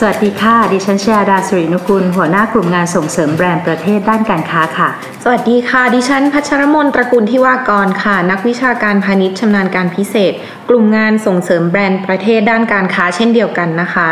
สวัสดีค่ะ ดิฉันชยาดาสุรินุกุล หัวหน้ากลุ่มงานส่งเสริมแบรนด์ประเทศด้านการค้าค่ะ สวัสดีค่ะ ดิฉันพัชรมนตระกูลที่วากรค่ะ นักวิชาการพาณิชย์ชำนาญการพิเศษ กลุ่มงานส่งเสริมแบรนด์ประเทศด้านการค้าเช่นเดียวกันนะคะ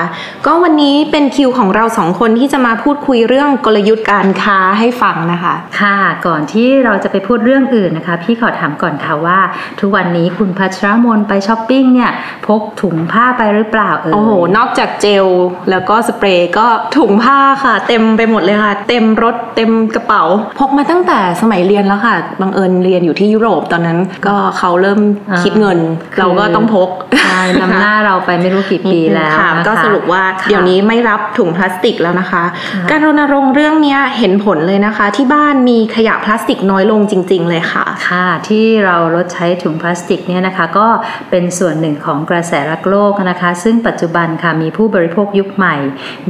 ก็วันนี้เป็นคิวของเราสองคนที่จะมาพูดคุยเรื่องกลยุทธ์การค้าให้ฟังนะคะ ค่ะ ก่อนที่เราจะไปพูดเรื่องอื่นนะคะ พี่ขอถามก่อนค่ะว่า ทุกวันนี้คุณพัชรมนไปช้อปปิ้งเนี่ยพกถุงผ้าไปหรือเปล่าเอ่ยโอ้โหนอกจากเจลแล้วก็สเปรย์ก็ถุงผ้าค่ะ เต็มไปหมดเลยค่ะ เต็มรถเต็มกระเป๋า พกมาตั้งแต่สมัยเรียนแล้วค่ะบังเอิญเรียนอยู่ที่ยุโรปตอนนั้น ก็เขาเริ่มคิดเงิน เราก็ต้องพกใช่นำหน้าเราไปไม่รู้กี่ปีแล้วค่ะนะคะก็สรุปว่าค่ะเดี๋ยวนี้ไม่รับถุงพลาสติกแล้วนะคะ การรณรงค์เรื่องเนี้ยเห็นผลเลยนะคะ ที่บ้านมีขยะพลาสติกน้อยลงจริง ๆ เลยค่ะค่ะที่เราลดใช้ถุงพลาสติกเนี่ยนะคะ ก็เป็นส่วนหนึ่งของกระแสรักโลกนะคะ ซึ่งปัจจุบันค่ะมีผู้บริโภคยุคใหม่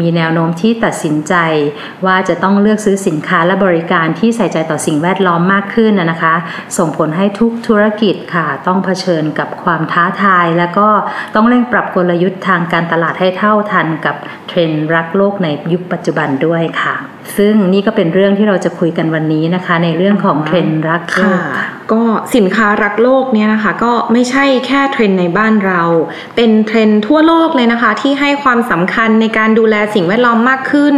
มีแนวโน้มที่ตัดสินใจ ว่าจะต้องเลือกซื้อสินค้าและบริการที่ใส่ใจต่อสิ่งแวดล้อมมากขึ้นนะนะคะ ส่งผลให้ทุกธุรกิจค่ะ ต้องเผชิญกับความท้าทาย แล้วก็ต้องเร่งปรับกลยุทธ์ทางการตลาดให้เท่าทันกับเทรนด์รักโลกในยุคปัจจุบันด้วยค่ะ ซึ่งนี่ก็เป็นเรื่องที่เราจะคุยกันวันนี้นะคะ ในเรื่องของเทรนด์รักโลกค่ะ ก็สินค้ารักโลกเนี่ยนะคะก็ไม่ใช่แค่เทรนด์ในบ้านเรา เป็นเทรนด์ทั่วโลกเลยนะคะ ที่ให้ความสำคัญในการดูแลสิ่งแวดล้อมมากขึ้น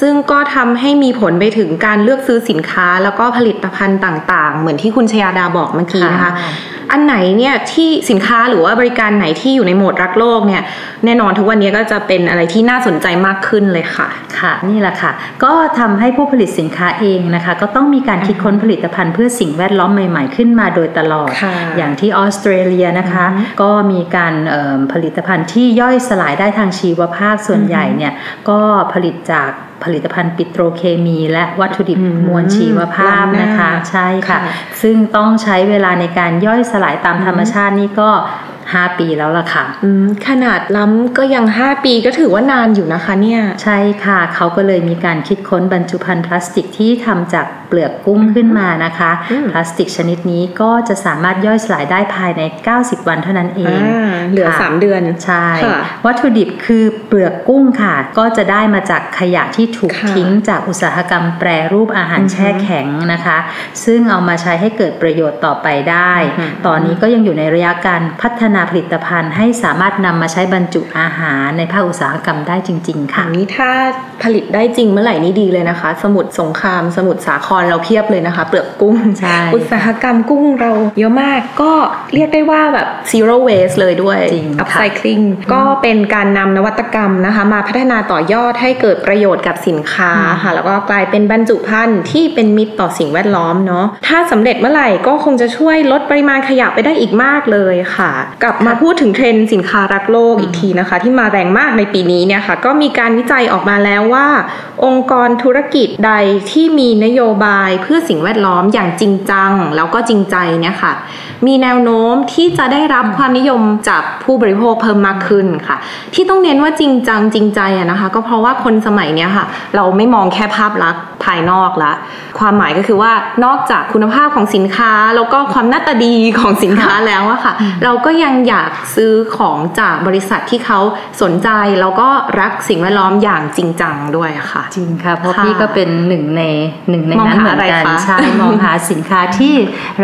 ซึ่งก็ทำให้มีผลไปถึงการเลือกซื้อสินค้า แล้วก็ผลิตภัณฑ์ต่างๆ เหมือนที่คุณชยาดาบอกเมื่อกี้นะคะค่ะอันไหนเนี่ยที่สินค้าหรือว่าบริการไหนที่อยู่ในโหมดรักโลกเนี่ยแน่นอนทุกวันนี้ก็จะเป็นอะไรที่น่าสนใจมากขึ้นเลยค่ะ ค่ะ นี่แหละค่ะ ก็ทำให้ผู้ผลิตสินค้าเองนะคะ ก็ต้องมีการคิดค้นผลิตภัณฑ์เพื่อสิ่งแวดล้อมใหม่ ๆ ขึ้นมาโดยตลอดค่ะอย่างที่ออสเตรเลียนะคะ ก็มีการเอิ่มผลิตภัณฑ์ที่ย่อยสลายได้ทางชีวภาพส่วนใหญ่เนี่ยก็ผลิตจากผลิตภัณฑ์ปิโตรเคมี และวัตถุดิบอืมมวลชีวภาพนะคะล้ำหน้าใช่ค่ะค่ะ ซึ่งต้องใช้เวลาในการย่อยสลายตามธรรมชาตินี่ก็ 5 ปีแล้วล่ะค่ะอืมขนาดล้ำก็ยัง 5 ปีก็ถือว่านานอยู่นะคะเนี่ยใช่ค่ะ เขาก็เลยมีการคิดค้นบรรจุภัณฑ์พลาสติกที่ทำจากเปลือกกุ้งขึ้นมานะคะอืมพลาสติกชนิดนี้ก็จะสามารถย่อยสลายได้ภายใน 90 วันเท่านั้นเองอ่าเหลือค่ะ3เดือนใช่ค่ะวัตถุดิบคือเปลือกกุ้งค่ะ ก็จะได้มาจากขยะที่ถูกค่ะทิ้งจากอุตสาหกรรมแปรรูปอาหารอือฮึแช่แข็งนะคะ ซึ่งเอามาใช้ให้เกิดประโยชน์ต่อไปได้อือฮึตอนนี้ก็ยังอยู่ในระยะการพัฒนาผลิตภัณฑ์ให้สามารถนำมาใช้บรรจุอาหารในภาคอุตสาหกรรมได้จริงๆอัค่ะนนี้ถ้าผลิตได้จริงเมื่อไหร่นี่ดีเลยนะคะ สมุทรสงคราม สมุทรสาครเราเพียบเลยนะคะ เปลือกกุ้งใช่อุตสาหกรรมกุ้งเราเยอะมากก็เรียกได้ว่าแบบ zero waste เลยด้วยจริงค่ะ upcycling ก็เป็นการนำนวัตกรรมนะคะ มาพัฒนาต่อยอดให้เกิดประโยชน์กับสินค้าค่ะแล้วก็กลายเป็นบรรจุภัณฑ์ที่เป็นมิตรต่อสิ่งแวดล้อมเนาะถ้าสำเร็จเมื่อไหร่ก็คงจะช่วยลดปริมาณขยะไปได้อีกมากเลยค่ะ กลับมาพูดถึงเทรนด์สินค้ารักโลกอีกทีนะคะ ที่มาแรงมากในปีนี้เนี่ยค่ะก็มีการวิจัยออกมาแล้วว่า องค์กรธุรกิจใดที่มีนโยบายเพื่อสิ่งแวดล้อมอย่างจริงจัง แล้วก็จริงใจเนี่ยค่ะมีแนวโน้มที่จะได้รับความนิยมจากผู้บริโภคเพิ่มมากขึ้นค่ะ ที่ต้องเน้นว่าจริงจังจริงใจอะนะคะ ก็เพราะว่าคนสมัยเนี้ยค่ะ เราไม่มองแค่ภาพลักษณ์ภายนอกละความหมายก็คือว่านอกจากคุณภาพของสินค้า แล้วก็ความหน้าตาดีของสินค้าแล้วอะค่ะ เราก็ยังอยากซื้อของจากบริษัทที่เขาสนใจแล้วก็รักสิ่งแวดล้อมอย่างจริงจังด้วยอะค่ะ จริงค่ะ เพราะค่ะพี่ก็เป็นหนึ่งในหนึ่งในมองนั้นหาเหมือนกันอะไรคะใช่มองหาสินค้าที่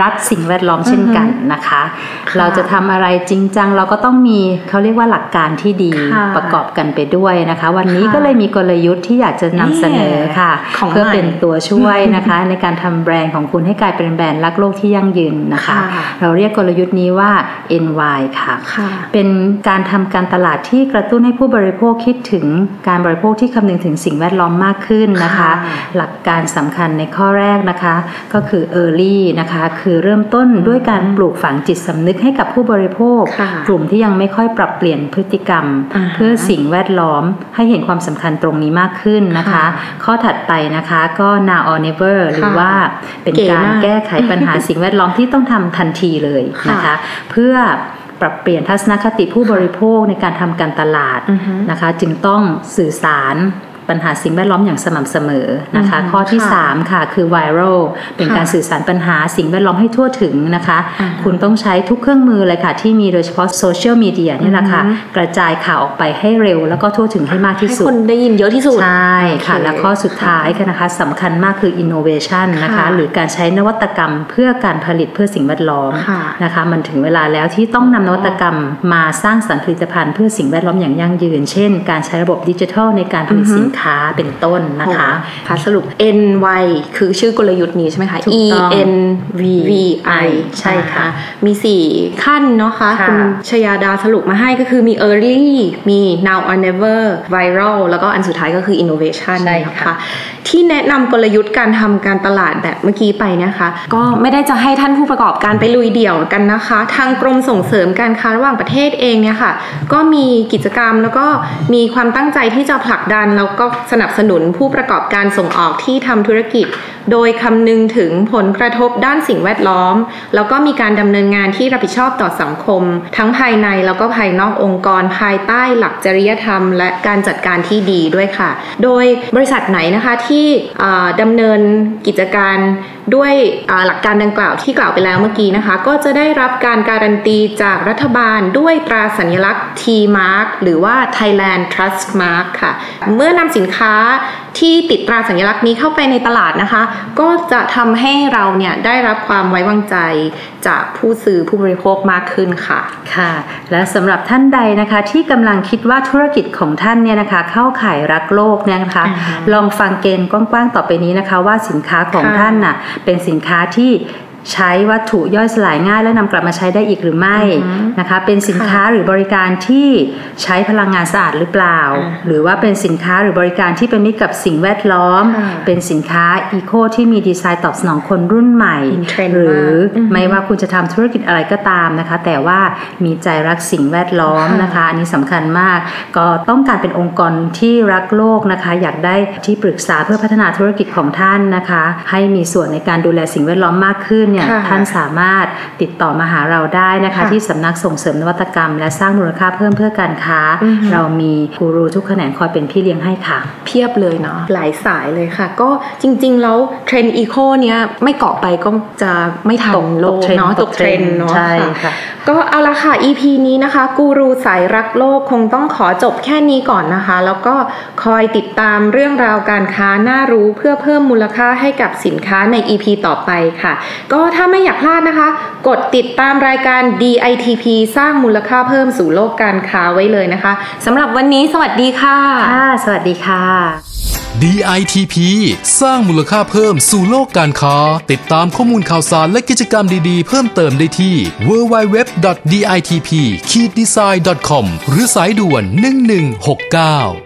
รักสิ่งแวดล้อมเช่นกันนะคะค่ะเราจะทำอะไรจริงจังเราก็ต้องมีเขาเรียกว่าหลักการที่ดีค่ะประกอบกันไปด้วยนะคะ วันนี้ค่ะก็เลยมีกลยุทธ์ที่อยากจะนำเสนอค่ะของเพื่อใหม่เป็นตัวช่วยนะคะ ในการทำแบรนด์ของคุณให้กลายเป็นแบรนด์รักโลกที่ยั่งยืนนะคะค่ะเราเรียกกลยุทธ์นี้ว่า NY ค่ะค่ะ เป็นการทำการตลาดที่กระตุ้นให้ผู้บริโภคคิดถึงการบริโภคที่คำนึงถึงสิ่งแวดล้อมมากขึ้นนะคะค่ะหลักการสำคัญในข้อแรกนะคะ ก็คือ early นะคะ คือเริ่มต้นด้วยการปลูกฝังจิตสำนึกให้กับผู้บริโภคค่ะกลุ่มที่ยังไม่ค่อยปรับเปลี่ยนพฤติกรรมอ่าฮะเพื่อสิ่งแวดล้อมให้เห็นความสำคัญตรงนี้มากขึ้นนะคะค่ะข้อถัดไปนะคะก็ now or never หรือค่ะว่าเป็นเก๋การมากแก้ไขปัญหาสิ่งแวดล้อมที่ต้องทำทันทีเลยนะคะค่ะเพื่อ ปรับเปลี่ยนทัศนคติผู้บริโภคในการทำการตลาดอือฮึนะคะ จึงต้องสื่อสาร ปัญหาสิ่งแวดล้อมอย่างสม่ำเสมอนะคะอืมข้อที่ค่ะ3ค่ะ คือ viral เป็นค่ะการสื่อสารปัญหาสิ่งแวดล้อมให้ทั่วถึงนะคะอ่าคุณต้องใช้ทุกเครื่องมือเลยค่ะ ที่มีโดยเฉพาะโซเชียลมีเดียนี่แหละค่ะอือฮึกระจายข่าวออกไปให้เร็ว แล้วก็ทั่วถึงให้มากที่ให้สุดคนได้ยินเยอะที่สุด ใช่ค่ะโอเคและข้อสุดท้ายค่ะนะคะสำคัญมากคือ innovation นะคะค่ะหรือการใช้นวัตกรรมเพื่อการผลิตเพื่อสิ่งแวดล้อมค่ะนะคะ มันถึงเวลาแล้วที่ต้องนำนวัตกรรมมาสร้างสรรค์ผลิตภัณฑ์เพื่อสิ่งแวดล้อมอย่างยั่งยืน เช่น การใช้ระบบดิจิทัลในการผลิตอือฮึสินค้าเป็นต้นนะคะค่ะสรุป N Y คือชื่อกลยุทธ์นี้ใช่ไหมคะถูก E ต้อง N V V I ใช่ค่ะ มี 4 ขั้นเนาะคะค่ะคุณชยาดาสรุปมาให้ก็คือมี early มี now or never viral แล้วก็อันสุดท้ายก็คือ innovation ใช่นะค่ะคะที่แนะนำกลยุทธ์การทำการตลาดแบบเมื่อกี้ไปนะคะ ก็ไม่ได้จะให้ท่านผู้ประกอบการไปลุยเดี่ยวกันนะคะ ทางกรมส่งเสริมการค้าระหว่างประเทศเองเนี่ยค่ะ ก็มีกิจกรรมแล้วก็มีความตั้งใจที่จะผลักดันแล้วก็สนับสนุนผู้ประกอบการส่งออกที่ทำธุรกิจ โดยคำนึงถึงผลกระทบด้านสิ่งแวดล้อม แล้วก็มีการดำเนินงานที่รับผิดชอบต่อสังคม ทั้งภายในแล้วก็ภายนอกองค์กร ภายใต้หลักจริยธรรม และการจัดการที่ดีด้วยค่ะ โดยบริษัทไหนนะคะที่ดำเนินกิจการด้วยหลักการดังกล่าวที่กล่าวไปแล้วเมื่อกี้นะคะ ก็จะได้รับการการันตีจากรัฐบาลด้วยตราสัญลักษณ์ T-Mark หรือว่า Thailand Trust Mark ค่ะ เมื่อนำสินค้าที่ติดตราสัญลักษณ์นี้เข้าไปในตลาดนะคะก็จะทำให้เราเนี่ยได้รับความไว้วางใจจากผู้ซื้อผู้บริโภคมากขึ้นค่ะค่ะ และสำหรับท่านใดนะคะที่กำลังคิดว่าธุรกิจของท่านเนี่ยนะคะเข้าข่ายรักโลกเนี่ยนะคะอ่าฮะลองฟังเกณฑ์กว้างๆต่อไปนี้นะคะ ว่าสินค้าของค่ะท่านน่ะเป็นสินค้าที่ ใช้วัตถุย่อยสลายง่าย และนำกลับมาใช้ได้อีกหรือไม่อือฮึนะคะเป็นสินค้าหรือบริการที่ใช้พลังงานสะอาดหรือเปล่าอ่า หรือว่าเป็นสินค้าหรือบริการที่เป็นมิตรกับสิ่งแวดล้อมค่ะเป็นสินค้าอีโคที่มีดีไซน์ตอบสนองคนรุ่นใหม่ In trend หรือมากอือฮึไม่ว่าคุณจะทำธุรกิจอะไรก็ตามนะคะ แต่ว่ามีใจรักสิ่งแวดล้อมค่ะนะคะ อันนี้สำคัญมาก ก็ต้องการเป็นองค์กรที่รักโลกนะคะ อยากได้ที่ปรึกษาเพื่อพัฒนาธุรกิจของท่านนะคะ ให้มีส่วนในการดูแลสิ่งแวดล้อมมากขึ้นเนี่ยค่ะท่านสามารถติดต่อมาหาเราได้นะคะค่ะที่สำนักส่งเสริมนวัตกรรม และสร้างมูลค่าเพิ่มเพื่อการค้าอือฮึเรามีกูรูทุกแขนงคอยเป็นพี่เลี้ยงให้ค่ะ เพียบเลยเนาะหลายสายเลยค่ะ ก็จริง ๆ แล้วเทรนด์ eco เนี้ยไม่เกาะไปก็จะไม่ทันตกโลตกกเทรนด์เนาะตตกกเทเทรรนนด์ด์เนาะใช่ค่ะก็เอาละค่ะ EP นี้นะคะ กูรูสายรักโลกคงต้องขอจบแค่นี้ก่อนนะคะ แล้วก็คอยติดตามเรื่องราวการค้าน่ารู้เพื่อเพิ่มมูลค่าให้กับสินค้าใน EP ต่อไปค่ะก็ถ้าไม่อยากพลาดนะคะ กดติดตามรายการ DITP สร้างมูลค่าเพิ่มสู่โลกการค้าไว้เลยนะคะสำหรับวันนี้สวัสดีค่ะค่ะ สวัสดีค่ะ DITP สร้างมูลค่าเพิ่มสู่โลกการค้า ติดตามข้อมูลข่าวสารและกิจกรรมดีๆ เพิ่มเติมได้ที่ www.ditp-design.com หรือสายด่วน 1169